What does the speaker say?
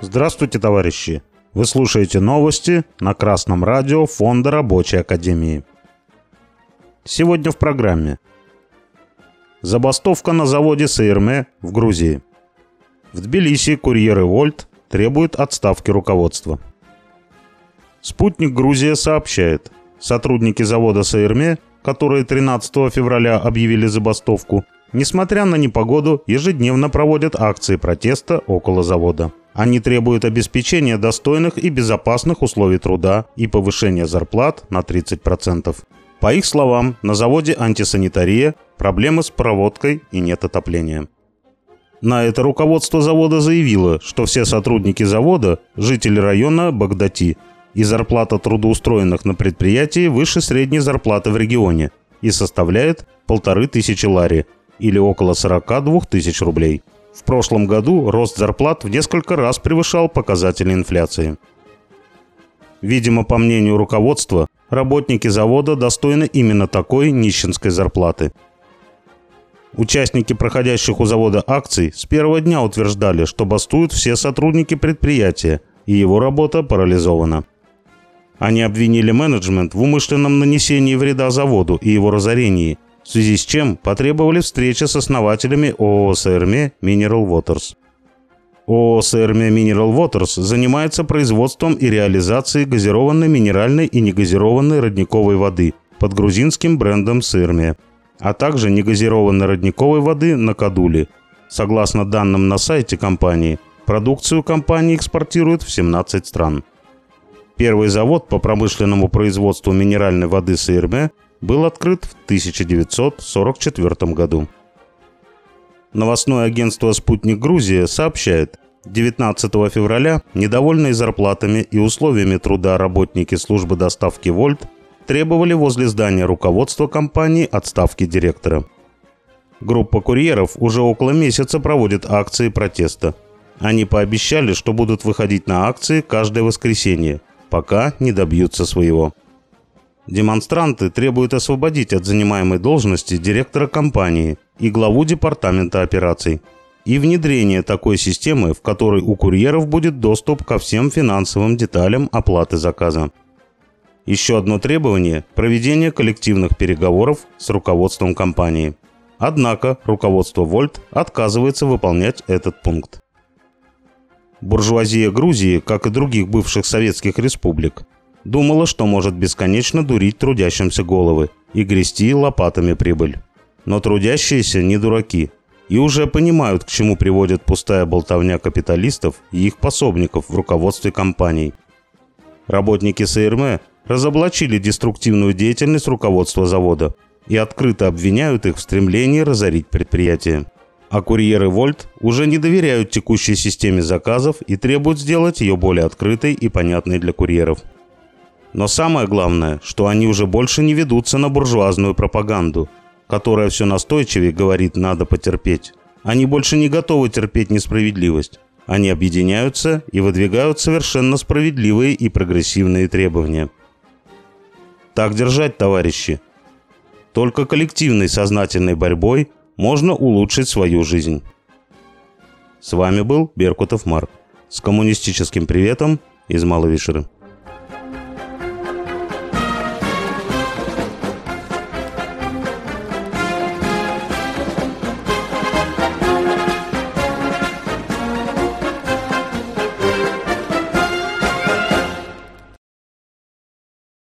Здравствуйте, товарищи! Вы слушаете новости на Красном радио Фонда Рабочей Академии. Сегодня в программе. Забастовка на заводе СРМ в Грузии. В Тбилиси курьеры Вольт требуют отставки руководства. Спутник Грузия сообщает, сотрудники завода СРМ, которые 13 февраля объявили забастовку, несмотря на непогоду, ежедневно проводят акции протеста около завода. Они требуют обеспечения достойных и безопасных условий труда и повышения зарплат на 30%. По их словам, на заводе антисанитария, проблемы с проводкой и нет отопления. На это руководство завода заявило, что все сотрудники завода – жители района Багдати, и зарплата трудоустроенных на предприятии выше средней зарплаты в регионе и составляет полторы тысячи лари, или около 42 тысяч рублей – в прошлом году рост зарплат в несколько раз превышал показатели инфляции. Видимо, по мнению руководства, работники завода достойны именно такой нищенской зарплаты. Участники проходящих у завода акций с первого дня утверждали, что бастуют все сотрудники предприятия, и его работа парализована. Они обвинили менеджмент в умышленном нанесении вреда заводу и его разорении – в связи с чем потребовали встречи с основателями ООО «СРМ Mineral Waters». ООО «СРМ Mineral Waters» занимается производством и реализацией газированной минеральной и негазированной родниковой воды под грузинским брендом «СРМ», а также негазированной родниковой воды на Кадуле. Согласно данным на сайте компании, продукцию компании экспортируют в 17 стран. Первый завод по промышленному производству минеральной воды СРМ был открыт в 1944 году. Новостное агентство «Спутник Грузия» сообщает, 19 февраля недовольные зарплатами и условиями труда работники службы доставки «Вольт» требовали возле здания руководства компании отставки директора. Группа курьеров уже около месяца проводит акции протеста. Они пообещали, что будут выходить на акции каждое воскресенье, пока не добьются своего. Демонстранты требуют освободить от занимаемой должности директора компании и главу департамента операций и внедрение такой системы, в которой у курьеров будет доступ ко всем финансовым деталям оплаты заказа. Еще одно требование – проведение коллективных переговоров с руководством компании. Однако руководство Вольт отказывается выполнять этот пункт. Буржуазия Грузии, как и других бывших советских республик, Думала, что может бесконечно дурить трудящимся головы и грести лопатами прибыль. Но трудящиеся не дураки и уже понимают, к чему приводит пустая болтовня капиталистов и их пособников в руководстве компаний. Работники СРМ разоблачили деструктивную деятельность руководства завода и открыто обвиняют их в стремлении разорить предприятие. А курьеры Вольт уже не доверяют текущей системе заказов и требуют сделать ее более открытой и понятной для курьеров. Но самое главное, что они уже больше не ведутся на буржуазную пропаганду, которая все настойчивее говорит «надо потерпеть». Они больше не готовы терпеть несправедливость. Они объединяются и выдвигают совершенно справедливые и прогрессивные требования. Так держать, товарищи. Только коллективной сознательной борьбой можно улучшить свою жизнь. С вами был Беркутов Марк. С коммунистическим приветом из Маловишеры.